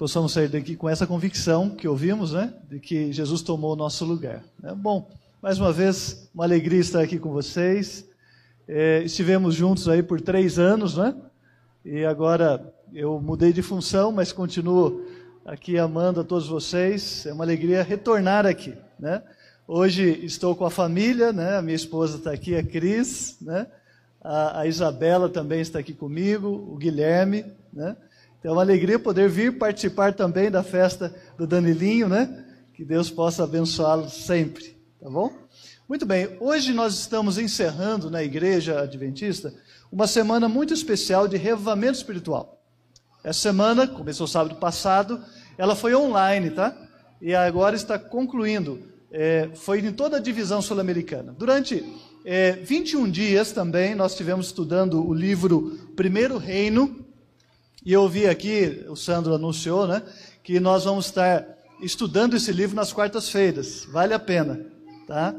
possamos sair daqui com essa convicção que ouvimos, né? De que Jesus tomou o nosso lugar. Né? Bom, mais uma vez, uma alegria estar aqui com vocês. É, estivemos juntos aí por três anos, né? E agora eu mudei de função, mas continuo aqui amando a todos vocês. É uma alegria retornar aqui, né? Hoje estou com a família, né? A minha esposa está aqui, a Cris, né? A, a Isabela também está aqui comigo, o Guilherme, né? Então é uma alegria poder vir participar também da festa do Danilinho, né? Que Deus possa abençoá-lo sempre, tá bom? Muito bem, hoje nós estamos encerrando na Igreja Adventista uma semana muito especial de revivamento espiritual. Essa semana, começou sábado passado, ela foi online, tá? E agora está concluindo. É, foi em toda a divisão sul-americana. Durante é, 21 dias também nós estivemos estudando o livro Primeiro Reino, e eu vi aqui, o Sandro anunciou, né, que nós vamos estar estudando esse livro nas quartas-feiras. Vale a pena, tá?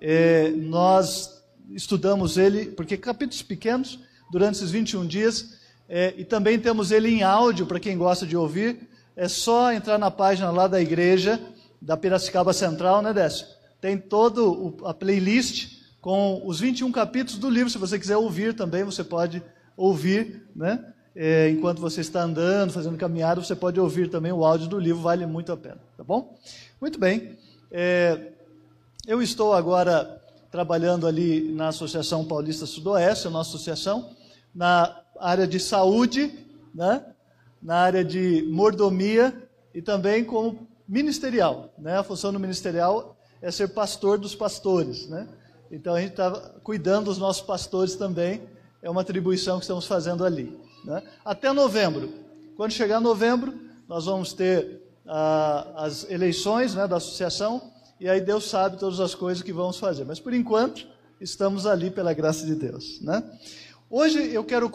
É, nós estudamos ele, porque capítulos pequenos, durante esses 21 dias, é, e também temos ele em áudio, para quem gosta de ouvir. É só entrar na página lá da igreja, da Piracicaba Central, né, Décio? Tem todo a playlist com os 21 capítulos do livro. Se você quiser ouvir também, você pode ouvir, né? É, enquanto você está andando, fazendo caminhada, você pode ouvir também o áudio do livro, vale muito a pena, tá bom? Muito bem. É, eu estou agora trabalhando ali na Associação Paulista Sudoeste, a nossa associação, na área de saúde, né? na área de mordomia e também como ministerial. Né? A função do ministerial é ser pastor dos pastores. Né? Então a gente está cuidando dos nossos pastores também, é uma atribuição que estamos fazendo ali né? até novembro. Quando chegar novembro, nós vamos ter ah, as eleições né, da associação, e aí Deus sabe todas as coisas que vamos fazer. Mas por enquanto, estamos ali pela graça de Deus. Né? Hoje eu quero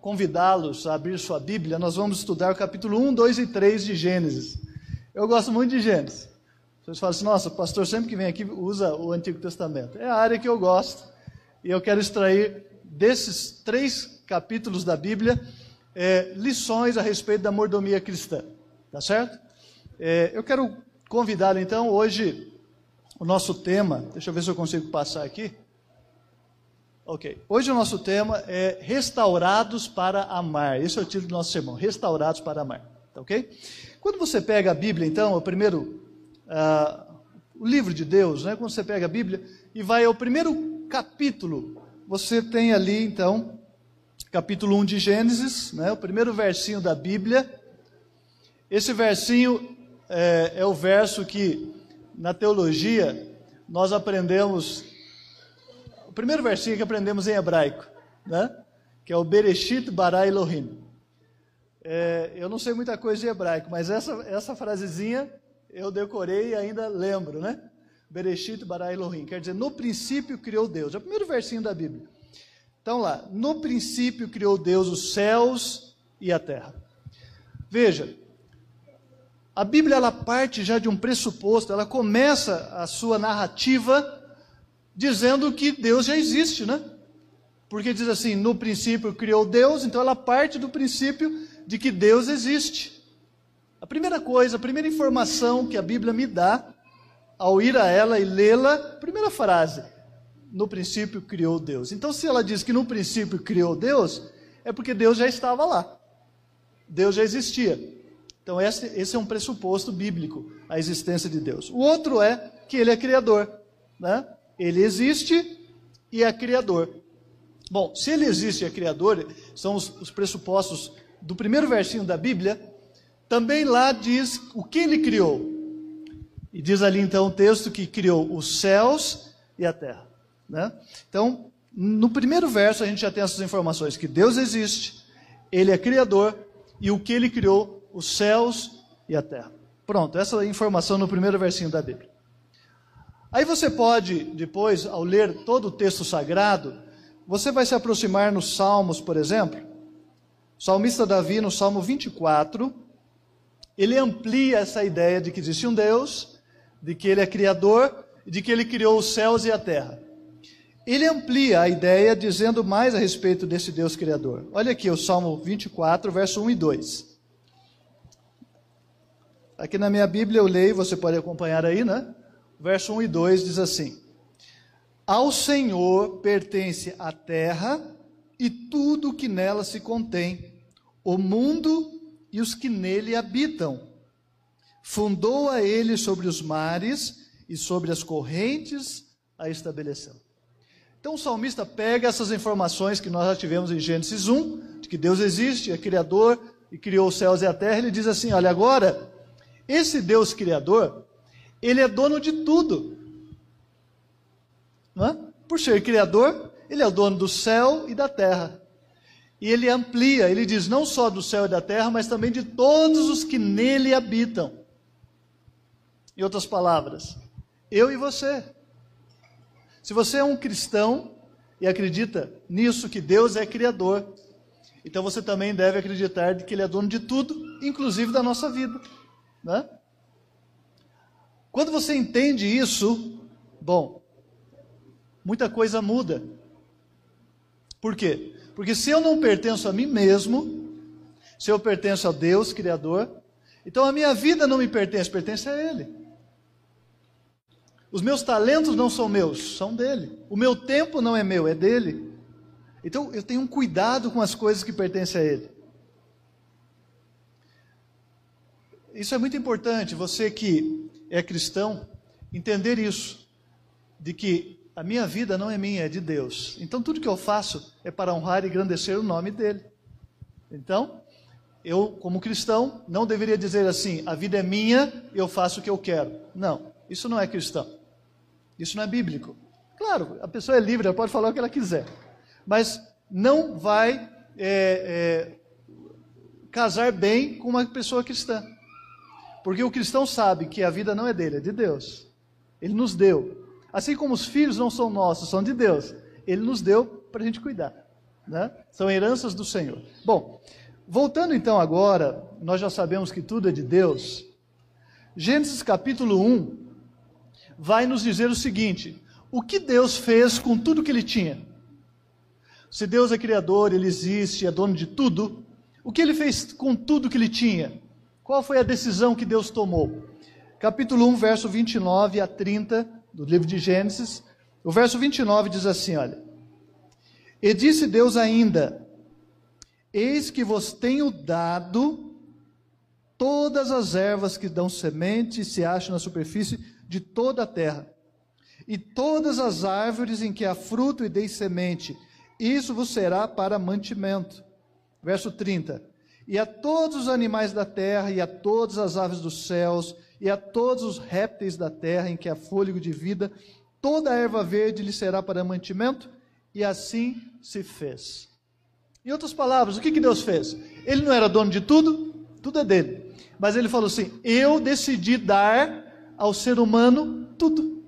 convidá-los a abrir sua Bíblia, nós vamos estudar o capítulo 1, 2 e 3 de Gênesis. Eu gosto muito de Gênesis. Vocês falam assim, nossa, o pastor sempre que vem aqui usa o Antigo Testamento. É a área que eu gosto. E eu quero extrair desses três capítulos da Bíblia, é, lições a respeito da mordomia cristã. Tá certo? É, eu quero convidá-lo então, hoje, o nosso tema, deixa eu ver se eu consigo passar aqui. Ok. Hoje o nosso tema é Restaurados para Amar. Esse é o título do nosso sermão, Restaurados para Amar. Tá ok? Quando você pega a Bíblia, então, o primeiro, uh, o livro de Deus, né? Quando você pega a Bíblia e vai ao primeiro capítulo, você tem ali, então, capítulo 1 de Gênesis, né, o primeiro versinho da Bíblia. Esse versinho é, é o verso que, na teologia, nós aprendemos. O primeiro versinho que aprendemos em hebraico, né, que é o Bereshit bara Elohim. É, eu não sei muita coisa de hebraico, mas essa, essa frasezinha eu decorei e ainda lembro, né? Bereshit bara Elohim, quer dizer, no princípio criou Deus. É o primeiro versinho da Bíblia. Então lá, no princípio criou Deus os céus e a terra. Veja, a Bíblia ela parte já de um pressuposto, ela começa a sua narrativa dizendo que Deus já existe, né? Porque diz assim, no princípio criou Deus, então ela parte do princípio de que Deus existe. A primeira coisa, a primeira informação que a Bíblia me dá, ao ir a ela e lê-la, primeira frase, no princípio criou Deus. Então, se ela diz que no princípio criou Deus, é porque Deus já estava lá. Deus já existia. Então, esse, esse é um pressuposto bíblico, a existência de Deus. O outro é que ele é criador. Né? Ele existe e é criador. Bom, se ele existe e é criador, são os, os pressupostos do primeiro versinho da Bíblia, também lá diz o que ele criou. E diz ali então o texto que criou os céus e a terra. Né? Então, no primeiro verso a gente já tem essas informações: que Deus existe, Ele é Criador e o que Ele criou, os céus e a terra. Pronto, essa é a informação no primeiro versinho da Bíblia. Aí você pode, depois, ao ler todo o texto sagrado, você vai se aproximar nos Salmos, por exemplo. O salmista Davi, no Salmo 24, ele amplia essa ideia de que existe um Deus, de que ele é criador e de que ele criou os céus e a terra. Ele amplia a ideia dizendo mais a respeito desse Deus Criador. Olha aqui o Salmo 24, verso 1 e 2. Aqui na minha Bíblia eu leio, você pode acompanhar aí, né? Verso 1 e 2 diz assim: Ao Senhor pertence a terra e tudo que nela se contém, o mundo e os que nele habitam. Fundou a ele sobre os mares e sobre as correntes a estabeleceu. Então o salmista pega essas informações que nós já tivemos em Gênesis 1, de que Deus existe, é criador e criou os céus e a terra, ele diz assim: olha, agora, esse Deus criador, ele é dono de tudo. É? Por ser criador, ele é o dono do céu e da terra. E ele amplia, ele diz não só do céu e da terra, mas também de todos os que nele habitam. Em outras palavras, eu e você. Se você é um cristão e acredita nisso, que Deus é criador, então você também deve acreditar que Ele é dono de tudo, inclusive da nossa vida. Né? Quando você entende isso, bom, muita coisa muda. Por quê? Porque se eu não pertenço a mim mesmo, se eu pertenço a Deus, Criador, então a minha vida não me pertence, pertence a Ele. Os meus talentos não são meus, são dele. O meu tempo não é meu, é dele. Então eu tenho um cuidado com as coisas que pertencem a ele. Isso é muito importante, você que é cristão, entender isso, de que a minha vida não é minha, é de Deus. Então tudo que eu faço é para honrar e engrandecer o nome dele. Então, eu, como cristão, não deveria dizer assim: a vida é minha, eu faço o que eu quero. Não, isso não é cristão. Isso não é bíblico. Claro, a pessoa é livre, ela pode falar o que ela quiser. Mas não vai é, é, casar bem com uma pessoa cristã. Porque o cristão sabe que a vida não é dele, é de Deus. Ele nos deu. Assim como os filhos não são nossos, são de Deus. Ele nos deu para a gente cuidar. Né? São heranças do Senhor. Bom, voltando então agora, nós já sabemos que tudo é de Deus. Gênesis capítulo 1 vai nos dizer o seguinte: o que Deus fez com tudo que ele tinha? Se Deus é criador, ele existe, é dono de tudo, o que ele fez com tudo que ele tinha? Qual foi a decisão que Deus tomou? Capítulo 1, verso 29 a 30 do livro de Gênesis. O verso 29 diz assim: olha. E disse Deus ainda: Eis que vos tenho dado todas as ervas que dão semente e se acham na superfície de toda a terra, e todas as árvores em que há fruto e dei semente, isso vos será para mantimento. Verso 30. E a todos os animais da terra, e a todas as aves dos céus, e a todos os répteis da terra em que há fôlego de vida, toda a erva verde lhe será para mantimento, e assim se fez. Em outras palavras, o que, que Deus fez? Ele não era dono de tudo, tudo é dele. Mas ele falou assim: Eu decidi dar ao ser humano tudo.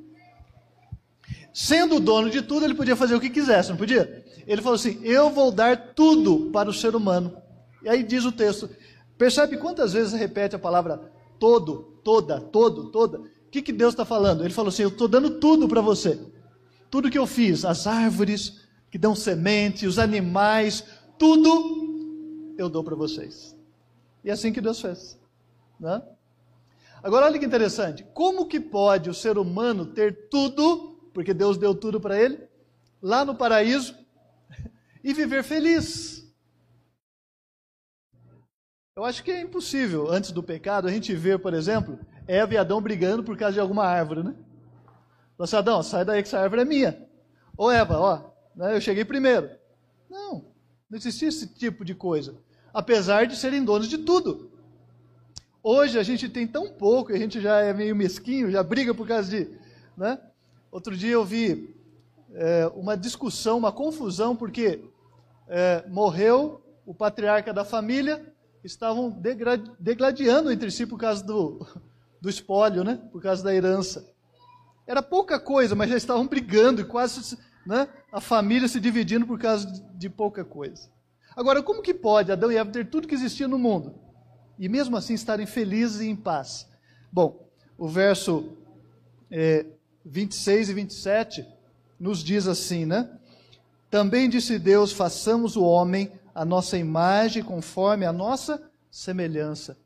Sendo o dono de tudo, ele podia fazer o que quisesse, não podia? Ele falou assim: Eu vou dar tudo para o ser humano. E aí diz o texto: percebe quantas vezes repete a palavra todo, toda, todo, toda? O que, que Deus está falando? Ele falou assim: Eu estou dando tudo para você. Tudo que eu fiz, as árvores que dão semente, os animais, tudo eu dou para vocês. E é assim que Deus fez. Né? Agora olha que interessante. Como que pode o ser humano ter tudo, porque Deus deu tudo para ele, lá no paraíso, e viver feliz? Eu acho que é impossível, antes do pecado, a gente ver, por exemplo, Eva e Adão brigando por causa de alguma árvore, né? Nossa, assim, Adão, sai daí que essa árvore é minha. Ô Eva, ó, né, eu cheguei primeiro. Não, não existia esse tipo de coisa. Apesar de serem donos de tudo. Hoje a gente tem tão pouco, a gente já é meio mesquinho, já briga por causa de. Né? Outro dia eu vi é, uma discussão, uma confusão, porque é, morreu o patriarca da família, estavam degladiando entre si por causa do, do espólio, né? por causa da herança. Era pouca coisa, mas já estavam brigando e quase né, a família se dividindo por causa de, pouca coisa. Agora, como que pode Adão e Eva ter tudo que existia no mundo? E mesmo assim estarem felizes e em paz. Bom, o verso é, 26 e 27 nos diz assim, né? Também disse Deus: façamos o homem a nossa imagem, conforme a nossa semelhança.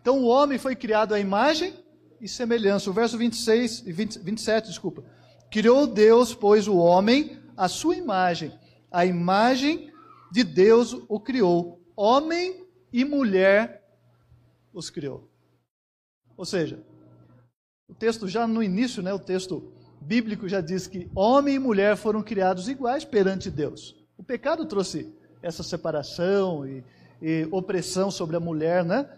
Então o homem foi criado à imagem e semelhança. O verso 26 e 20, 27, desculpa. Criou Deus, pois, o homem à sua imagem. A imagem de Deus o criou. Homem e mulher os criou. Ou seja, o texto já no início, né, o texto bíblico já diz que homem e mulher foram criados iguais perante Deus. O pecado trouxe essa separação e, e opressão sobre a mulher, né?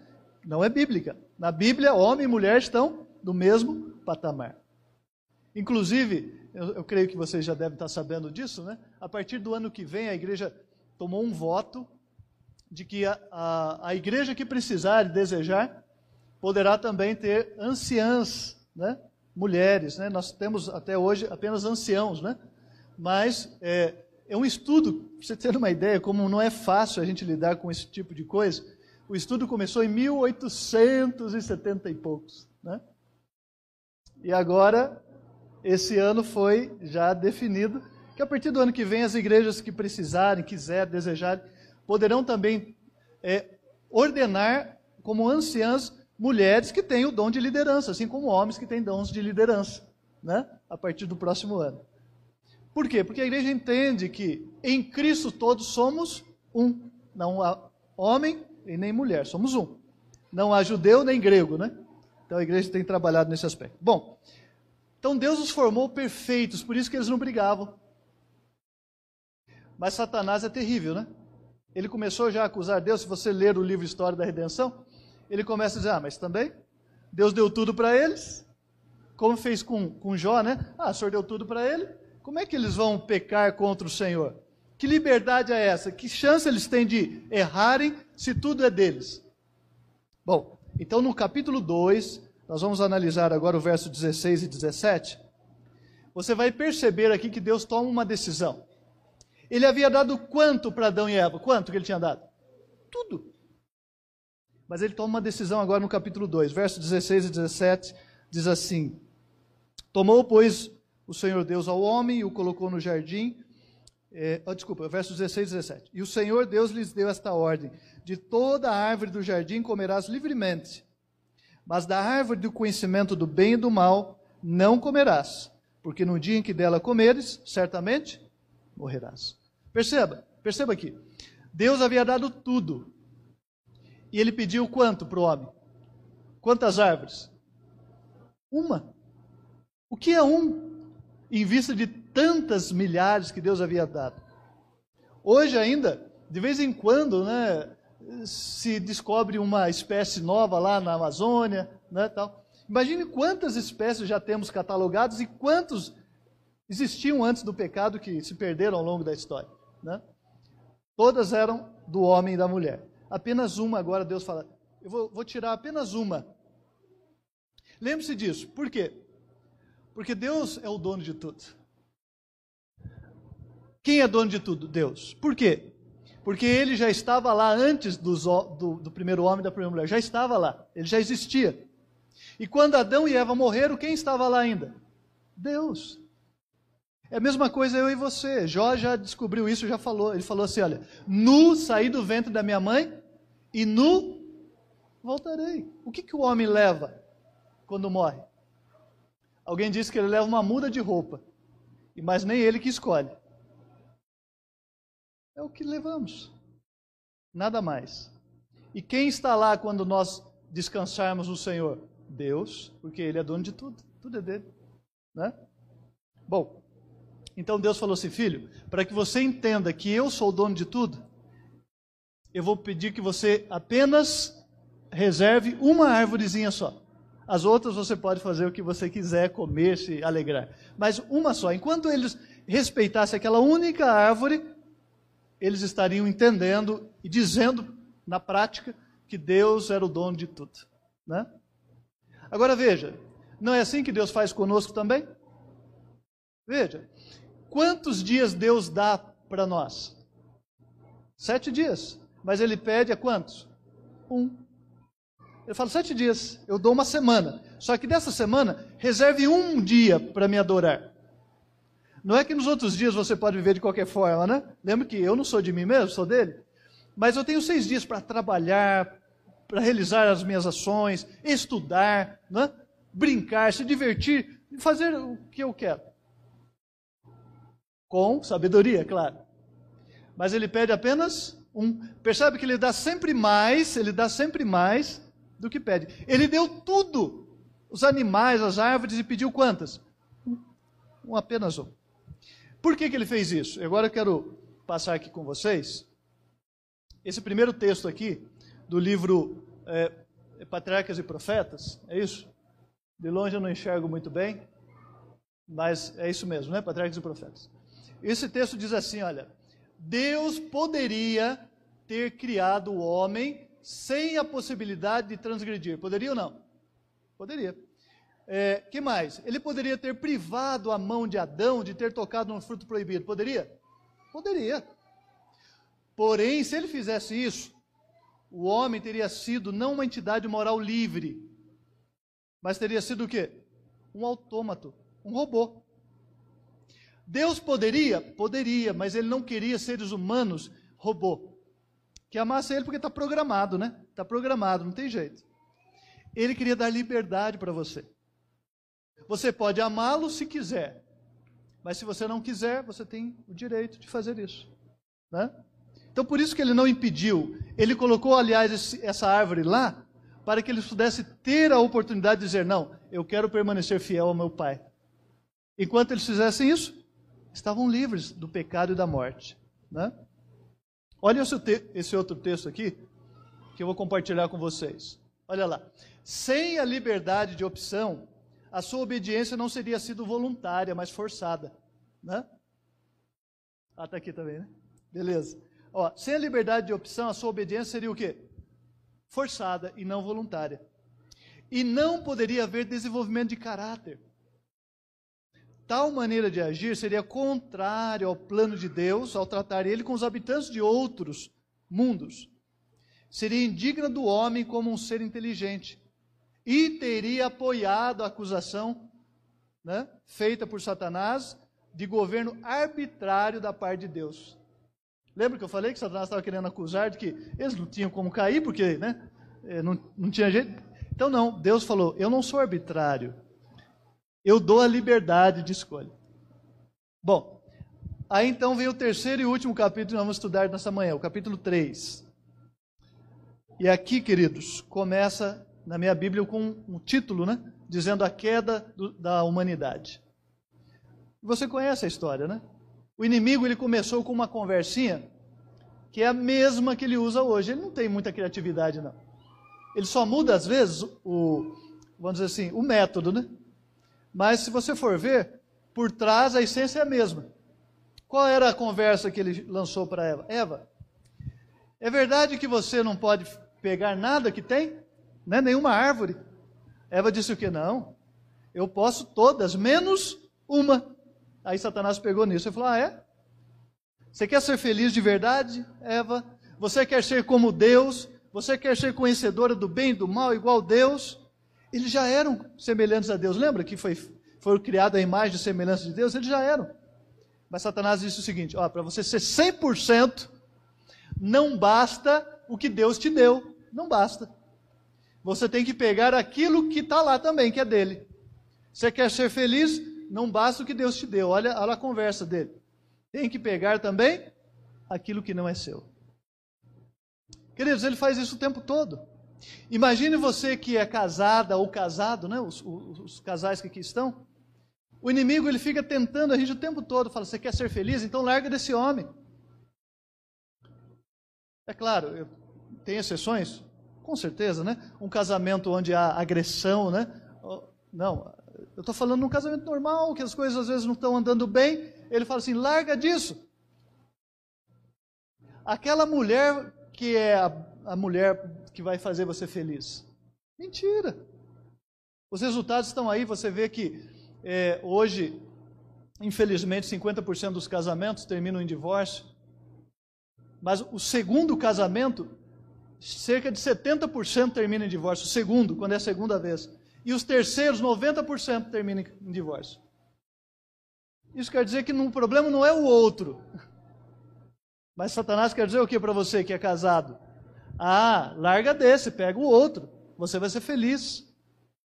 Não é bíblica. Na Bíblia, homem e mulher estão no mesmo patamar. Inclusive, eu, eu, creio que vocês já devem estar sabendo disso, né? A partir do ano que vem, a igreja tomou um voto de que a, a, a igreja que precisar e desejar poderá também ter anciãs, né? Mulheres, né? Nós temos até hoje apenas anciãos, né? Mas é, é um estudo, para você ter uma ideia, como não é fácil a gente lidar com esse tipo de coisa. O estudo começou em 1870 e poucos, né? E agora, esse ano foi já definido que a partir do ano que vem as igrejas que precisarem, quiserem, desejarem, poderão também é, ordenar como anciãs mulheres que têm o dom de liderança, assim como homens que têm dons de liderança, né? A partir do próximo ano. Por quê? Porque a igreja entende que em Cristo todos somos um. Não há homem e nem mulher, somos um. Não há judeu nem grego, né? Então a igreja tem trabalhado nesse aspecto. Bom, então Deus os formou perfeitos, por isso que eles não brigavam. Mas Satanás é terrível, né? Ele começou já a acusar Deus, se você ler o livro História da Redenção, ele começa a dizer: Ah, mas também Deus deu tudo para eles, como fez com, com Jó, né? Ah, o Senhor deu tudo para ele, como é que eles vão pecar contra o Senhor? Que liberdade é essa? Que chance eles têm de errarem se tudo é deles? Bom, então no capítulo 2, nós vamos analisar agora o verso 16 e 17. Você vai perceber aqui que Deus toma uma decisão. Ele havia dado quanto para Adão e Eva? Quanto que ele tinha dado? Tudo. Mas ele toma uma decisão agora no capítulo 2, versos 16 e 17, diz assim: Tomou, pois, o Senhor Deus ao homem e o colocou no jardim. É, oh, desculpa, versos 16 e 17. E o Senhor Deus lhes deu esta ordem: De toda a árvore do jardim comerás livremente, mas da árvore do conhecimento do bem e do mal não comerás, porque no dia em que dela comeres, certamente morrerás. Perceba, perceba aqui. Deus havia dado tudo. E ele pediu quanto para o homem? Quantas árvores? Uma. O que é um? em vista de tantas milhares que Deus havia dado. Hoje ainda, de vez em quando, né, se descobre uma espécie nova lá na Amazônia, né, tal. Imagine quantas espécies já temos catalogadas e quantos existiam antes do pecado que se perderam ao longo da história, né? Todas eram do homem e da mulher. Apenas uma agora Deus fala, eu vou, vou tirar apenas uma. Lembre-se disso. Por quê? Porque Deus é o dono de tudo. Quem é dono de tudo? Deus. Por quê? Porque ele já estava lá antes do, do, do primeiro homem e da primeira mulher. Já estava lá. Ele já existia. E quando Adão e Eva morreram, quem estava lá ainda? Deus. É a mesma coisa eu e você. Jó já descobriu isso, já falou. Ele falou assim: olha, nu saí do ventre da minha mãe e nu voltarei. O que, que o homem leva quando morre? Alguém disse que ele leva uma muda de roupa, mas nem ele que escolhe. É o que levamos. Nada mais. E quem está lá quando nós descansarmos no Senhor? Deus, porque Ele é dono de tudo. Tudo é dele. Né? Bom, então Deus falou assim: filho, para que você entenda que eu sou o dono de tudo, eu vou pedir que você apenas reserve uma árvorezinha só. As outras você pode fazer o que você quiser, comer, se alegrar. Mas uma só. Enquanto eles respeitassem aquela única árvore, eles estariam entendendo e dizendo na prática que Deus era o dono de tudo. Né? Agora veja, não é assim que Deus faz conosco também? Veja, quantos dias Deus dá para nós? Sete dias. Mas Ele pede a quantos? Um. Ele fala, sete dias, eu dou uma semana. Só que dessa semana, reserve um dia para me adorar. Não é que nos outros dias você pode viver de qualquer forma, né? Lembra que eu não sou de mim mesmo, sou dele. Mas eu tenho seis dias para trabalhar, para realizar as minhas ações, estudar, né? brincar, se divertir, fazer o que eu quero. Com sabedoria, claro. Mas ele pede apenas um. Percebe que ele dá sempre mais, ele dá sempre mais do que pede. Ele deu tudo, os animais, as árvores, e pediu quantas? Um, apenas um. Por que, que ele fez isso? Agora eu quero passar aqui com vocês esse primeiro texto aqui do livro é, Patriarcas e Profetas, é isso? De longe eu não enxergo muito bem, mas é isso mesmo, né? Patriarcas e Profetas. Esse texto diz assim: olha, Deus poderia ter criado o homem sem a possibilidade de transgredir. Poderia ou não? Poderia. É, que mais? Ele poderia ter privado a mão de Adão de ter tocado no fruto proibido. Poderia? Poderia. Porém, se ele fizesse isso, o homem teria sido não uma entidade moral livre, mas teria sido o quê? Um autômato, um robô. Deus poderia? Poderia, mas ele não queria seres humanos robô. Que amasse ele porque está programado, né? Está programado, não tem jeito. Ele queria dar liberdade para você. Você pode amá-lo se quiser, mas se você não quiser, você tem o direito de fazer isso. Né? Então, por isso que ele não impediu. Ele colocou, aliás, esse, essa árvore lá, para que eles pudessem ter a oportunidade de dizer: Não, eu quero permanecer fiel ao meu pai. Enquanto eles fizessem isso, estavam livres do pecado e da morte. Né? Olha esse, esse outro texto aqui, que eu vou compartilhar com vocês. Olha lá. Sem a liberdade de opção, a sua obediência não seria sido voluntária, mas forçada. Né? Ah, está aqui também, né? Beleza. Ó, sem a liberdade de opção, a sua obediência seria o quê? Forçada e não voluntária. E não poderia haver desenvolvimento de caráter. Tal maneira de agir seria contrário ao plano de Deus ao tratar ele com os habitantes de outros mundos. Seria indigna do homem como um ser inteligente e teria apoiado a acusação né, feita por Satanás de governo arbitrário da parte de Deus. Lembra que eu falei que Satanás estava querendo acusar de que eles não tinham como cair, porque né, eh, não, não tinha jeito? Então, não, Deus falou: Eu não sou arbitrário, eu dou a liberdade de escolha. Bom, aí então vem o terceiro e último capítulo que vamos estudar nessa manhã, o capítulo 3. E aqui, queridos, começa na minha Bíblia com um título, né? Dizendo a queda do, da humanidade. Você conhece a história, né? O inimigo ele começou com uma conversinha que é a mesma que ele usa hoje. Ele não tem muita criatividade, não. Ele só muda, às vezes, o, vamos dizer assim, o método, né? Mas se você for ver, por trás a essência é a mesma. Qual era a conversa que ele lançou para Eva? Eva, é verdade que você não pode pegar nada que tem? Né? Nenhuma árvore. Eva disse o que? Não. Eu posso todas, menos uma. Aí Satanás pegou nisso e falou: Ah, é? Você quer ser feliz de verdade, Eva? Você quer ser como Deus? Você quer ser conhecedora do bem e do mal, igual Deus? Eles já eram semelhantes a Deus. Lembra que foi, foi criada a imagem de semelhança de Deus? Eles já eram. Mas Satanás disse o seguinte: ó, para você ser 100%, não basta o que Deus te deu. Não basta. Você tem que pegar aquilo que está lá também, que é dele. Você quer ser feliz? Não basta o que Deus te deu. Olha, olha a conversa dele. Tem que pegar também aquilo que não é seu. Queridos, ele faz isso o tempo todo. Imagine você que é casada ou casado, né? Os, os, os, casais que aqui estão. O inimigo ele fica tentando a gente o tempo todo. Fala: você quer ser feliz? Então larga desse homem. É claro, tem exceções, com certeza, né? Um casamento onde há agressão, né? Não, eu estou falando num casamento normal, que as coisas às vezes não estão andando bem. Ele fala assim: larga disso. Aquela mulher que é a, mulher que vai fazer você feliz. Mentira. Os resultados estão aí. Você vê que é, hoje, infelizmente, 50% dos casamentos terminam em divórcio. Mas o segundo casamento, cerca de 70% termina em divórcio. O segundo, quando é a segunda vez. E os terceiros, 90% terminam em divórcio. Isso quer dizer que o problema não é o outro. Mas Satanás quer dizer o que para você que é casado? Ah, larga desse, pega o outro, você vai ser feliz.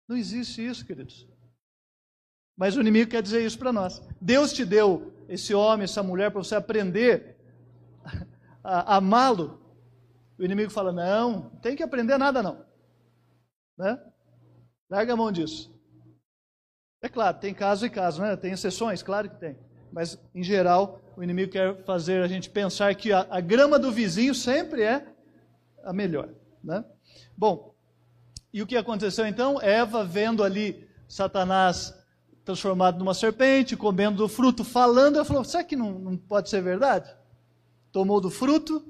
Não existe isso, queridos. Mas o inimigo quer dizer isso para nós. Deus te deu esse homem, essa mulher, para você aprender a, amá-lo. O inimigo fala: não, tem que aprender nada, não. Né? Larga a mão disso. É claro, tem caso e caso, né? Tem exceções, claro que tem. Mas, em geral, o inimigo quer fazer a gente pensar que a, a grama do vizinho sempre é a melhor. Né? Bom, e o que aconteceu então? Eva, vendo ali Satanás transformado numa serpente, comendo do fruto, falando, ela falou: será que não, não pode ser verdade? Tomou do fruto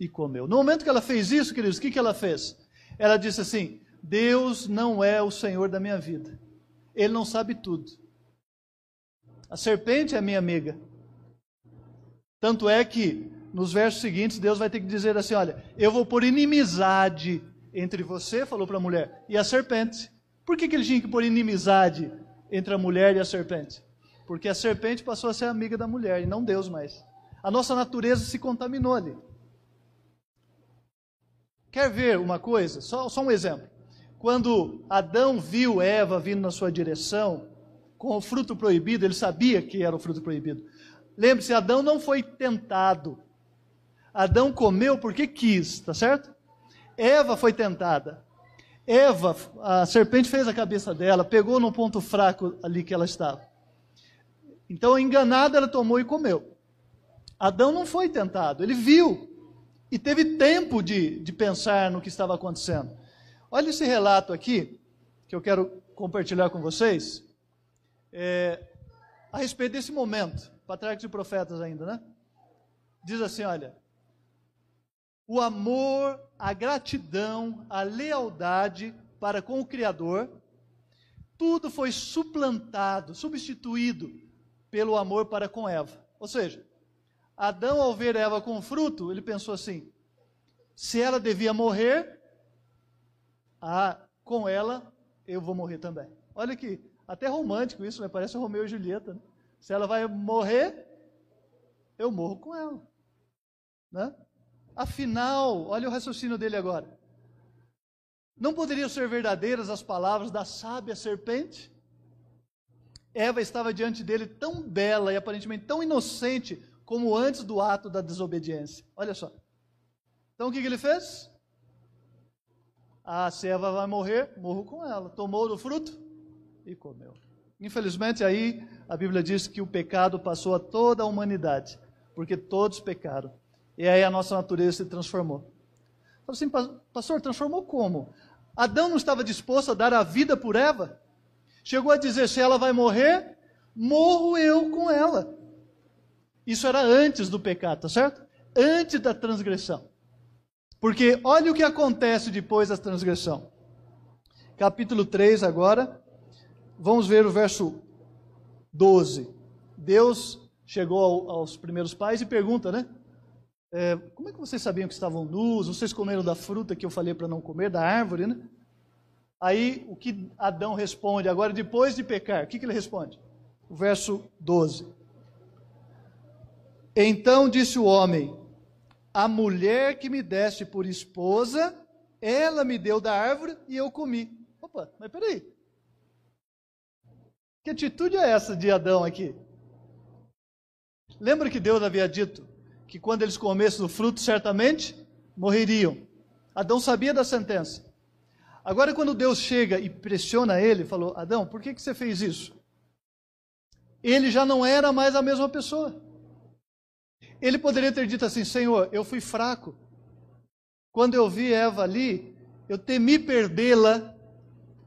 e comeu. No momento que ela fez isso, queridos, o que, que ela fez? Ela disse assim: Deus não é o Senhor da minha vida. Ele não sabe tudo. A serpente é minha amiga. Tanto é que nos versos seguintes Deus vai ter que dizer assim: Olha, eu vou pôr inimizade entre você, falou para a mulher, e a serpente. Por que, que ele tinha que pôr inimizade entre a mulher e a serpente? Porque a serpente passou a ser amiga da mulher e não Deus mais. A nossa natureza se contaminou ali. Quer ver uma coisa? Só, só um exemplo. Quando Adão viu Eva vindo na sua direção com o fruto proibido, ele sabia que era o fruto proibido. Lembre-se, Adão não foi tentado. Adão comeu porque quis, tá certo? Eva foi tentada. Eva, a serpente fez a cabeça dela, pegou no ponto fraco ali que ela estava. Então, enganada, ela tomou e comeu. Adão não foi tentado, ele viu e teve tempo de, de pensar no que estava acontecendo. Olha esse relato aqui, que eu quero compartilhar com vocês, é, a respeito desse momento, Patriarcas e Profetas ainda, né? Diz assim: olha, o amor, a gratidão, a lealdade para com o Criador, tudo foi suplantado, substituído pelo amor para com Eva. Ou seja, Adão, ao ver Eva com fruto, ele pensou assim: se ela devia morrer, ah, com ela eu vou morrer também. Olha que até romântico isso, né? Parece Romeu e Julieta. Né? Se ela vai morrer, eu morro com ela. Né? Afinal, olha o raciocínio dele agora. Não poderiam ser verdadeiras as palavras da sábia serpente? Eva estava diante dele tão bela e aparentemente tão inocente como antes do ato da desobediência. Olha só. Então o que, que ele fez? Ah, se Eva vai morrer, morro com ela. Tomou do fruto e comeu. Infelizmente, aí a Bíblia diz que o pecado passou a toda a humanidade, porque todos pecaram. E aí a nossa natureza se transformou. Falei assim, pastor, transformou como? Adão não estava disposto a dar a vida por Eva? Chegou a dizer: se ela vai morrer, morro eu com ela. Isso era antes do pecado, tá certo? Antes da transgressão. Porque olha o que acontece depois da transgressão. Capítulo 3 agora. Vamos ver o verso 12. Deus chegou aos primeiros pais e pergunta, né? É, como é que vocês sabiam que estavam nus? Vocês comeram da fruta que eu falei para não comer, da árvore, né? Aí o que Adão responde agora, depois de pecar, o que, que ele responde? O verso 12. Então disse o homem: A mulher que me deste por esposa, ela me deu da árvore e eu comi. Opa, mas peraí. Que atitude é essa de Adão aqui? Lembra que Deus havia dito: que quando eles comessem do fruto, certamente morreriam. Adão sabia da sentença. Agora, quando Deus chega e pressiona ele, falou: Adão, por que, que você fez isso? Ele já não era mais a mesma pessoa. Ele poderia ter dito assim: Senhor, eu fui fraco. Quando eu vi Eva ali, eu temi perdê-la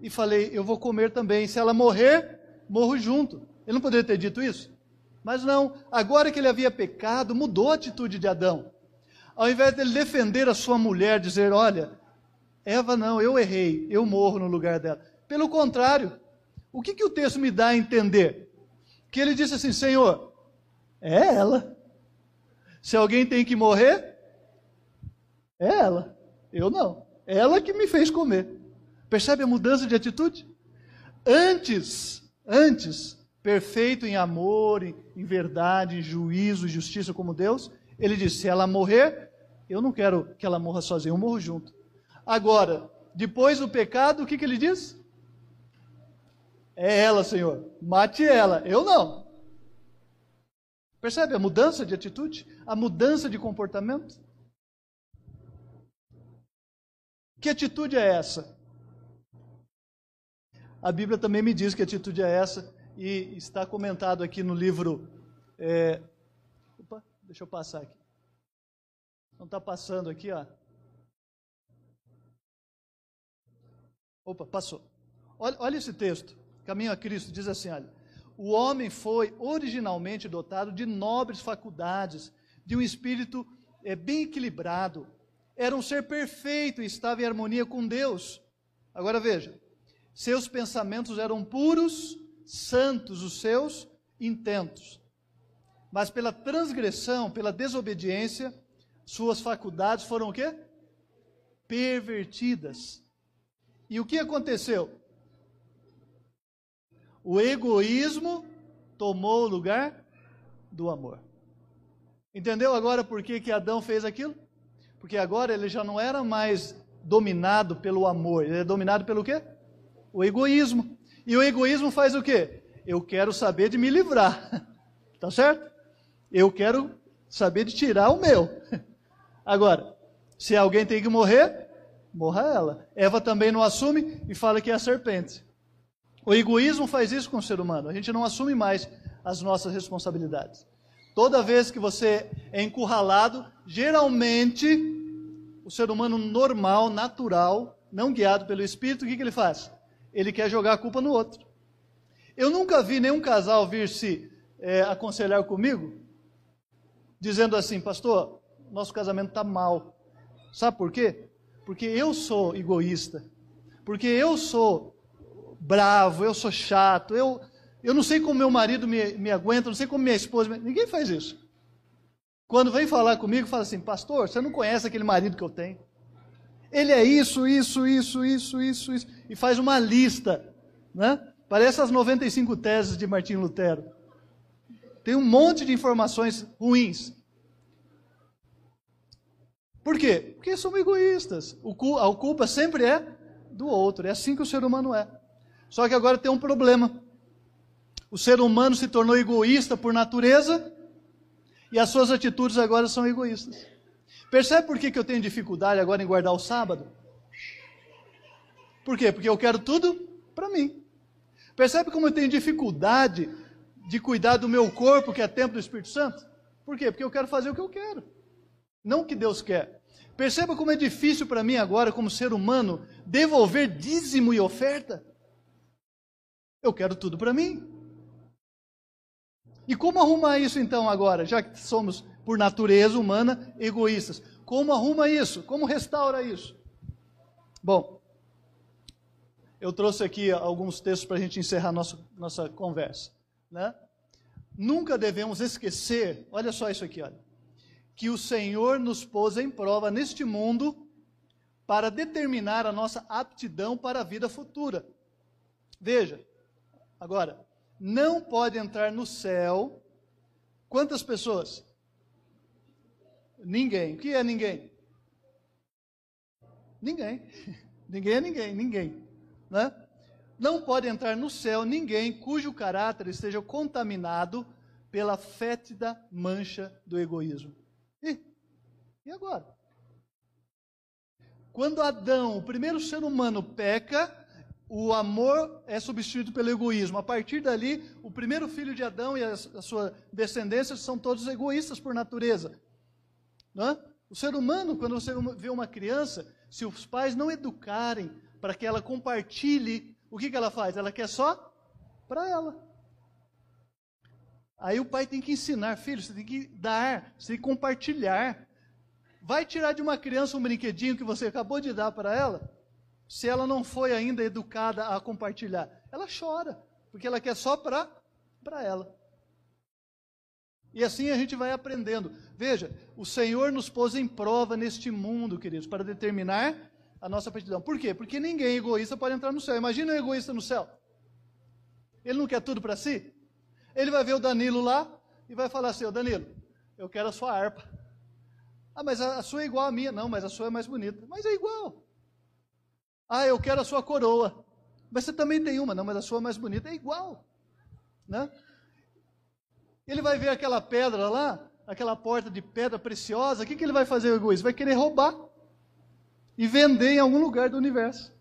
e falei: Eu vou comer também. Se ela morrer, morro junto. Ele não poderia ter dito isso? Mas não, agora que ele havia pecado, mudou a atitude de Adão. Ao invés dele defender a sua mulher, dizer: Olha, Eva, não, eu errei, eu morro no lugar dela. Pelo contrário, o que, que o texto me dá a entender? Que ele disse assim: Senhor, é ela. Se alguém tem que morrer, é ela. Eu não. Ela que me fez comer. Percebe a mudança de atitude? Antes, antes, perfeito em amor, em, verdade, em juízo justiça como Deus, ele disse: se ela morrer, Eu não quero que ela morra sozinha, eu morro junto. Agora, depois do pecado, o que, que ele diz? É ela, Senhor. Mate ela. Eu não. Percebe a mudança de atitude? A mudança de comportamento? Que atitude é essa? A Bíblia também me diz que atitude é essa, e está comentado aqui no livro. É... Opa, deixa eu passar aqui. Não está passando aqui, ó. Opa, passou. Olha, olha esse texto. Caminho a Cristo diz assim: olha, o homem foi originalmente dotado de nobres faculdades, de um espírito é, bem equilibrado. Era um ser perfeito e estava em harmonia com Deus. Agora veja, seus pensamentos eram puros, santos os seus intentos. Mas pela transgressão, pela desobediência, suas faculdades foram o quê? Pervertidas. E o que aconteceu? O egoísmo tomou o lugar do amor. Entendeu agora por que, que Adão fez aquilo? Porque agora ele já não era mais dominado pelo amor, ele é dominado pelo quê? O egoísmo. E o egoísmo faz o quê? Eu quero saber de me livrar. Tá certo? Eu quero saber de tirar o meu. Agora, se alguém tem que morrer, morra ela. Eva também não assume e fala que é a serpente. O egoísmo faz isso com o ser humano. A gente não assume mais as nossas responsabilidades. Toda vez que você é encurralado, geralmente o ser humano normal, natural, não guiado pelo Espírito, o que, que ele faz? Ele quer jogar a culpa no outro. Eu nunca vi nenhum casal vir se é, aconselhar comigo, dizendo assim, pastor, nosso casamento está mal. Sabe por quê? Porque eu sou egoísta. Porque eu sou bravo, eu sou chato, eu, eu não sei como meu marido me, me aguenta, não sei como minha esposa. Me... Ninguém faz isso. Quando vem falar comigo, fala assim, pastor, você não conhece aquele marido que eu tenho. Ele é isso, isso, isso, isso, isso, isso. E faz uma lista, né? Parece as 95 teses de Martim Lutero. Tem um monte de informações ruins. Por quê? Porque somos egoístas. A culpa sempre é do outro. É assim que o ser humano é. Só que agora tem um problema. O ser humano se tornou egoísta por natureza e as suas atitudes agora são egoístas. Percebe por que, que eu tenho dificuldade agora em guardar o sábado? Por quê? Porque eu quero tudo para mim. Percebe como eu tenho dificuldade de cuidar do meu corpo, que é templo do Espírito Santo? Por quê? Porque eu quero fazer o que eu quero, não o que Deus quer. Perceba como é difícil para mim agora, como ser humano, devolver dízimo e oferta. Eu quero tudo para mim. E como arrumar isso então agora, já que somos, por natureza humana, egoístas? Como arruma isso? Como restaura isso? Bom, eu trouxe aqui alguns textos para a gente encerrar nossa, nossa conversa. Né? Nunca devemos esquecer, olha só isso aqui, olha, que o Senhor nos pôs em prova neste mundo para determinar a nossa aptidão para a vida futura. Veja, Agora, não pode entrar no céu. Quantas pessoas? Ninguém. O que é ninguém? Ninguém. Ninguém é ninguém, ninguém. Né? Não pode entrar no céu ninguém cujo caráter esteja contaminado pela fétida mancha do egoísmo. E, e agora? Quando Adão, o primeiro ser humano, peca, o amor é substituído pelo egoísmo. A partir dali, o primeiro filho de Adão e a, sua descendência são todos egoístas por natureza. É? O ser humano, quando você vê uma criança, se os pais não educarem para que ela compartilhe, o que, que ela faz? Ela quer só para ela. Aí o pai tem que ensinar, filho, você tem que dar, você tem que compartilhar. Vai tirar de uma criança um brinquedinho que você acabou de dar para ela? se ela não foi ainda educada a compartilhar? Ela chora, porque ela quer só para ela. E assim a gente vai aprendendo. Veja, o Senhor nos pôs em prova neste mundo, queridos, para determinar a nossa aptidão. Por quê? Porque ninguém egoísta pode entrar no céu. Imagina um egoísta no céu. Ele não quer tudo para si? Ele vai ver o Danilo lá e vai falar assim: Ô Danilo, eu quero a sua harpa. Ah, mas a, a sua é igual à minha. Não, mas a sua é mais bonita. Mas é igual. Ah, eu quero a sua coroa. Mas você também tem uma, não, mas a sua é mais bonita. É igual. Né? Ele vai ver aquela pedra lá, aquela porta de pedra preciosa, o que, que ele vai fazer o egoísta? Vai querer roubar e vender em algum lugar do universo.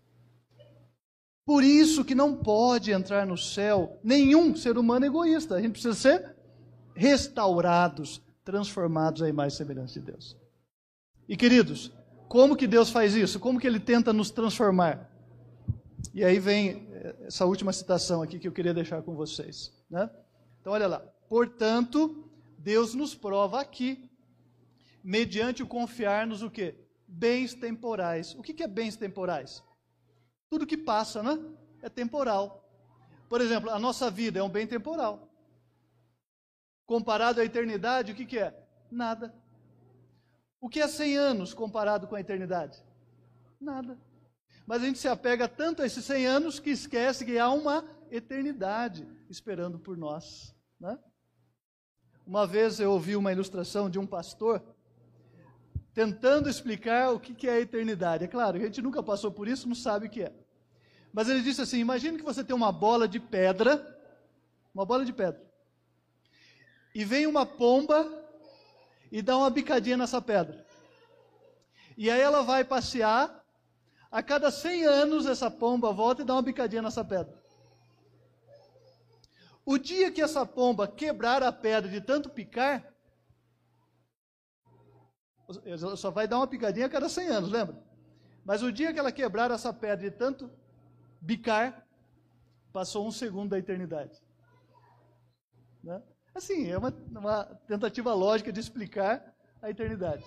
Por isso que não pode entrar no céu nenhum ser humano egoísta. A gente precisa ser restaurados, transformados à imagem e semelhança de Deus. E queridos, como que Deus faz isso? Como que ele tenta nos transformar? E aí vem eh, essa última citação aqui que eu queria deixar com vocês, né? Então olha lá. Portanto, Deus nos prova aqui mediante o confiar-nos o quê? Bens temporais. O que é bens temporais? Tudo que passa, né? É temporal. Por exemplo, a nossa vida é um bem temporal. Comparado à eternidade, o que, que é? Nada. O que é 100 anos comparado com a eternidade? Nada. Mas a gente se apega tanto a esses 100 anos que esquece que há uma eternidade esperando por nós. Né? Uma vez eu ouvi uma ilustração de um pastor tentando explicar o que é a eternidade. É claro, a gente nunca passou por isso, não sabe o que é. Mas ele disse assim: imagine que você tem uma bola de pedra, uma bola de pedra, e vem uma pomba e dá uma bicadinha nessa pedra. E aí ela vai passear. A cada 100 anos essa pomba volta e dá uma bicadinha nessa pedra. O dia que essa pomba quebrar a pedra de tanto picar, ela só vai dar uma picadinha a cada 100 anos, lembra? Mas o dia que ela quebrar essa pedra de tanto bicar, passou um segundo da eternidade. Né? Assim, é uma, uma tentativa lógica de explicar a eternidade.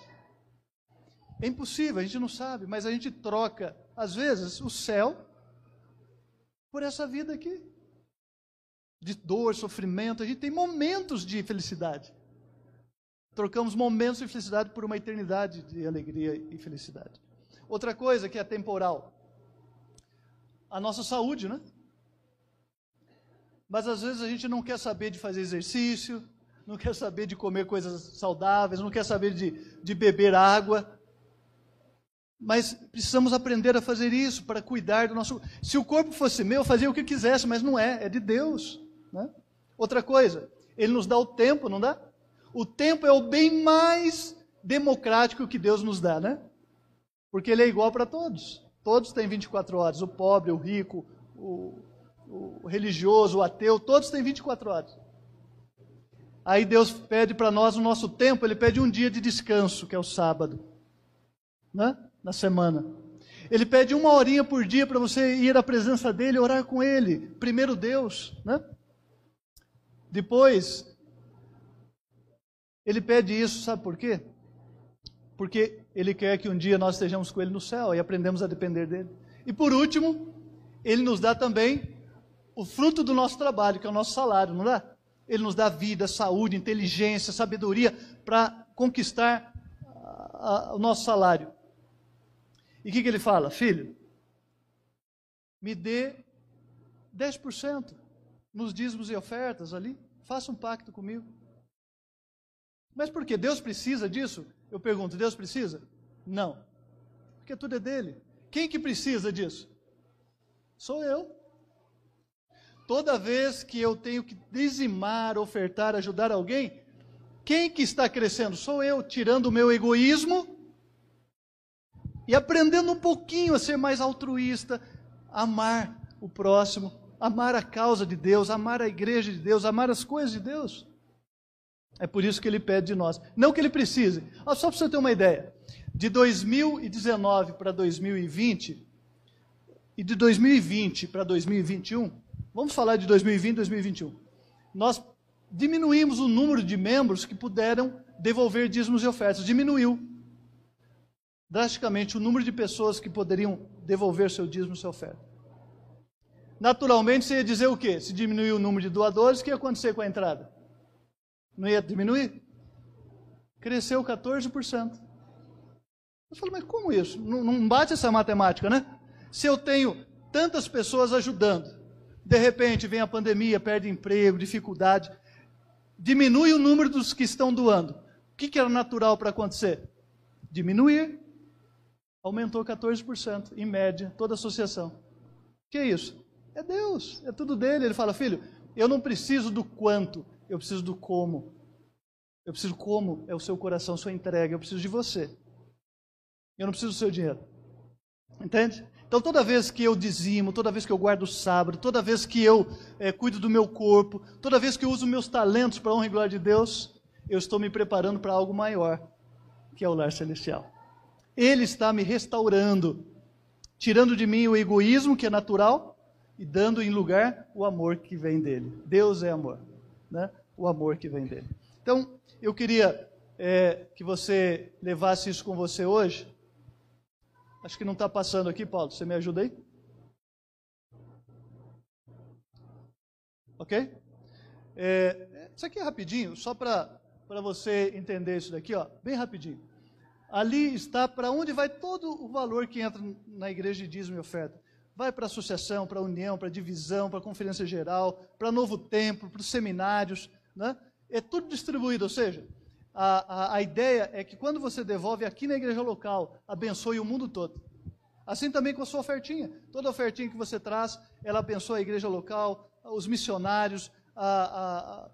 É impossível, a gente não sabe, mas a gente troca, às vezes, o céu por essa vida aqui. De dor, sofrimento, a gente tem momentos de felicidade. Trocamos momentos de felicidade por uma eternidade de alegria e felicidade. Outra coisa que é temporal, a nossa saúde, né? Mas às vezes a gente não quer saber de fazer exercício, não quer saber de comer coisas saudáveis, não quer saber de, de beber água. Mas precisamos aprender a fazer isso para cuidar do nosso. Se o corpo fosse meu, eu fazia o que quisesse, mas não é, é de Deus. Né? Outra coisa, Ele nos dá o tempo, não dá? O tempo é o bem mais democrático que Deus nos dá, né? Porque Ele é igual para todos. Todos têm 24 horas, o pobre, o rico, o, o religioso, o ateu, todos têm 24 horas. Aí Deus pede para nós o nosso tempo, Ele pede um dia de descanso, que é o sábado, né? na semana. Ele pede uma horinha por dia para você ir à presença dEle, orar com Ele. Primeiro Deus, né? Depois, Ele pede isso, sabe por quê? Porque Ele quer que um dia nós estejamos com Ele no céu e aprendemos a depender dEle. E por último, Ele nos dá também o fruto do nosso trabalho, que é o nosso salário, não dá? Ele nos dá vida, saúde, inteligência, sabedoria para conquistar a, a, o nosso salário. E o que, que ele fala? Filho, me dê 10% nos dízimos e ofertas ali, faça um pacto comigo. Mas por que? Deus precisa disso? Eu pergunto, Deus precisa? Não. Porque tudo é dele. Quem que precisa disso? Sou eu. Toda vez que eu tenho que dizimar, ofertar, ajudar alguém, quem que está crescendo? Sou eu, tirando o meu egoísmo e aprendendo um pouquinho a ser mais altruísta, amar o próximo, amar a causa de Deus, amar a igreja de Deus, amar as coisas de Deus. É por isso que ele pede de nós. Não que ele precise. Só para você ter uma ideia. De 2019 para 2020, e de 2020 para 2021, Vamos falar de 2020 e 2021. Nós diminuímos o número de membros que puderam devolver dízimos e ofertas. Diminuiu drasticamente o número de pessoas que poderiam devolver seu dízimo e sua oferta. Naturalmente, você ia dizer o quê? Se diminuir o número de doadores, o que ia acontecer com a entrada? Não ia diminuir? Cresceu 14%. Eu falo, mas como isso? Não, bate essa matemática, né? Se eu tenho tantas pessoas ajudando, de repente vem a pandemia, perde emprego, dificuldade, diminui o número dos que estão doando. O que, que era natural para acontecer? diminuir, aumentou 14%, em média, toda a associação. Que é isso? É Deus, é tudo dele. Ele fala, filho, eu não preciso do quanto, eu preciso do como. Eu preciso como é o seu coração, sua entrega. Eu preciso de você. Eu não preciso do seu dinheiro. Entende? Então, toda vez que eu dizimo, toda vez que eu guardo o sábado, toda vez que eu é, cuido do meu corpo, toda vez que eu uso meus talentos para a honra e glória de Deus, eu estou me preparando para algo maior, que é o lar celestial. Ele está me restaurando, tirando de mim o egoísmo que é natural e dando em lugar o amor que vem dele. Deus é amor, né? O amor que vem dele. Então, eu queria é, que você levasse isso com você hoje. Acho que não está passando aqui, Paulo. Você me ajuda aí? Ok? É, isso aqui é rapidinho, só para você entender isso daqui, ó, bem rapidinho. Ali está para onde vai todo o valor que entra na igreja de dízimo e oferta. Vai para a associação, para a união, para a divisão, para a conferência geral, para novo templo, para os seminários, né? é tudo distribuído, ou seja, a, a, a ideia é que quando você devolve aqui na igreja local, abençoe o mundo todo. Assim também com a sua ofertinha. Toda ofertinha que você traz, ela abençoa a igreja local, os missionários, a,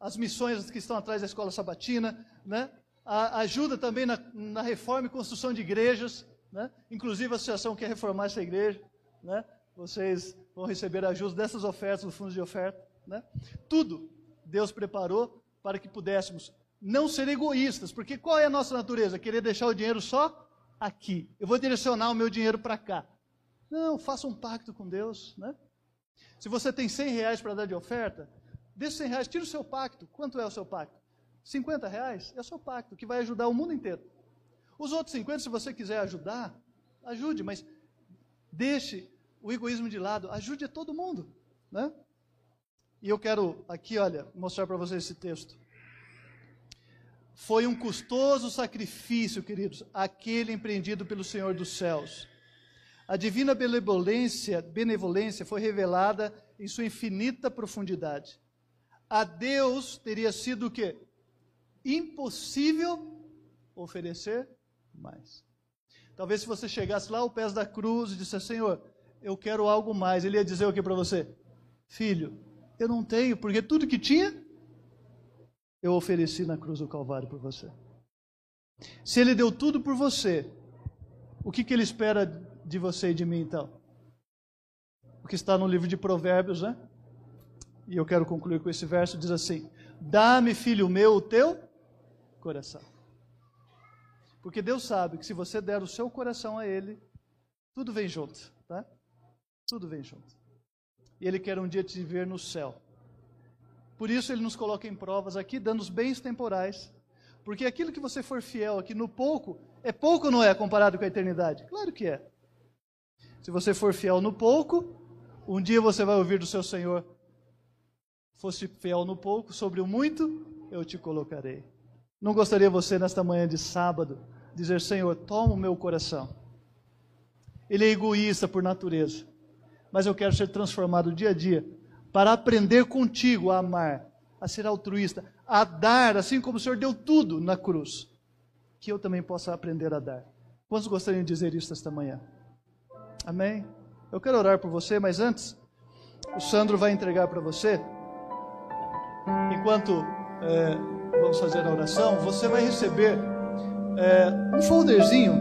as missões que estão atrás da escola sabatina, né? ajuda também na, na, reforma e construção de igrejas, né? inclusive a associação quer reformar essa igreja. Né? Vocês vão receber ajuda dessas ofertas, do fundo de oferta. Né? Tudo Deus preparou para que pudéssemos não ser egoístas, porque qual é a nossa natureza? Querer deixar o dinheiro só aqui. Eu vou direcionar o meu dinheiro para cá. Não, faça um pacto com Deus, né? Se você tem 100 reais para dar de oferta, desses 100 reais, tira o seu pacto. Quanto é o seu pacto? 50 reais é o seu pacto, que vai ajudar o mundo inteiro. Os outros 50, se você quiser ajudar, ajude, mas deixe o egoísmo de lado, ajude a todo mundo, né? E eu quero aqui, olha, mostrar para vocês esse texto. Foi um custoso sacrifício, queridos, aquele empreendido pelo Senhor dos céus. A divina benevolência, benevolência foi revelada em sua infinita profundidade. A Deus teria sido o quê? Impossível oferecer mais. Talvez se você chegasse lá ao pés da cruz e dissesse, Senhor, eu quero algo mais, ele ia dizer o que para você? Filho, eu não tenho, porque tudo que tinha, eu ofereci na cruz do Calvário por você. Se ele deu tudo por você, o que, que ele espera de você e de mim então? O que está no livro de Provérbios, né? E eu quero concluir com esse verso: diz assim: Dá-me, filho meu, o teu coração. Porque Deus sabe que se você der o seu coração a Ele, tudo vem junto, tá? Tudo vem junto e Ele quer um dia te ver no céu. Por isso Ele nos coloca em provas aqui, dando os bens temporais. Porque aquilo que você for fiel aqui no pouco, é pouco ou não é comparado com a eternidade? Claro que é. Se você for fiel no pouco, um dia você vai ouvir do seu Senhor: Fosse fiel no pouco, sobre o muito eu te colocarei. Não gostaria você, nesta manhã de sábado, dizer: Senhor, toma o meu coração. Ele é egoísta por natureza mas eu quero ser transformado dia a dia para aprender contigo a amar, a ser altruísta, a dar, assim como o Senhor deu tudo na cruz, que eu também possa aprender a dar. Quantos gostariam de dizer isso esta manhã? Amém? Eu quero orar por você, mas antes, o Sandro vai entregar para você, enquanto é, vamos fazer a oração, você vai receber é, um folderzinho,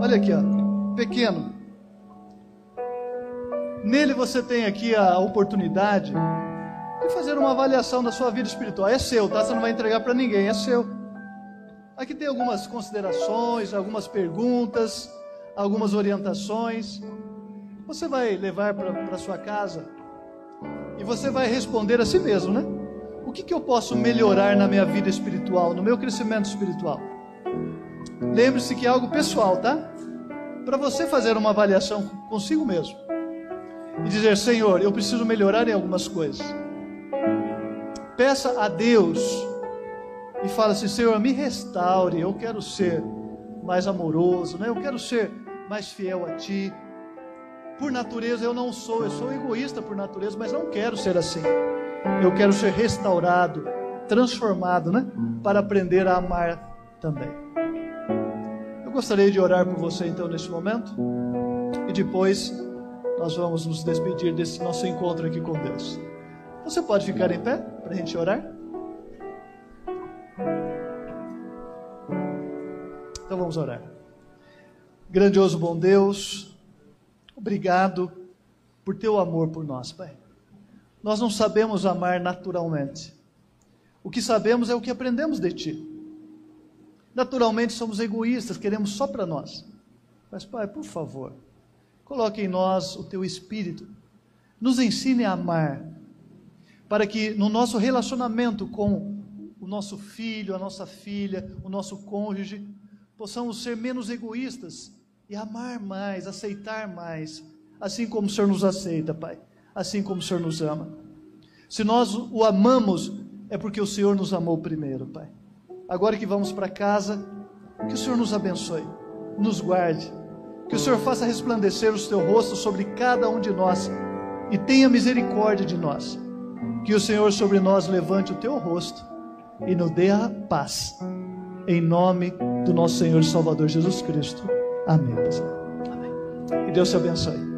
olha aqui, ó, pequeno, Nele você tem aqui a oportunidade de fazer uma avaliação da sua vida espiritual. É seu, tá? Você não vai entregar para ninguém, é seu. Aqui tem algumas considerações, algumas perguntas, algumas orientações. Você vai levar para sua casa e você vai responder a si mesmo, né? O que, que eu posso melhorar na minha vida espiritual, no meu crescimento espiritual? Lembre-se que é algo pessoal, tá? Para você fazer uma avaliação consigo mesmo e dizer: Senhor, eu preciso melhorar em algumas coisas. Peça a Deus e fala assim: Senhor, me restaure. Eu quero ser mais amoroso, né? eu quero ser mais fiel a Ti. Por natureza eu não sou, eu sou egoísta por natureza, mas não quero ser assim. Eu quero ser restaurado, transformado, né? Para aprender a amar também. gostaria de orar por você então neste momento e depois nós vamos nos despedir desse nosso encontro aqui com Deus. Você pode ficar em pé para a gente orar? Então vamos orar. Grandioso bom Deus, obrigado por teu amor por nós, Pai. Nós não sabemos amar naturalmente. O que sabemos é o que aprendemos de Ti. Naturalmente somos egoístas, queremos só para nós. Mas, Pai, por favor, coloque em nós o Teu Espírito. Nos ensine a amar, para que no nosso relacionamento com o nosso filho, a nossa filha, o nosso cônjuge, possamos ser menos egoístas e amar mais, aceitar mais, assim como o Senhor nos aceita, Pai, assim como o Senhor nos ama. Se nós o amamos, é porque o Senhor nos amou primeiro, Pai. Agora que vamos para casa, que o Senhor nos abençoe, nos guarde, que o Senhor faça resplandecer o teu rosto sobre cada um de nós e tenha misericórdia de nós. Que o Senhor sobre nós levante o teu rosto e nos dê a paz. Em nome do nosso Senhor e Salvador Jesus Cristo. Amém. Amém. E Deus te abençoe.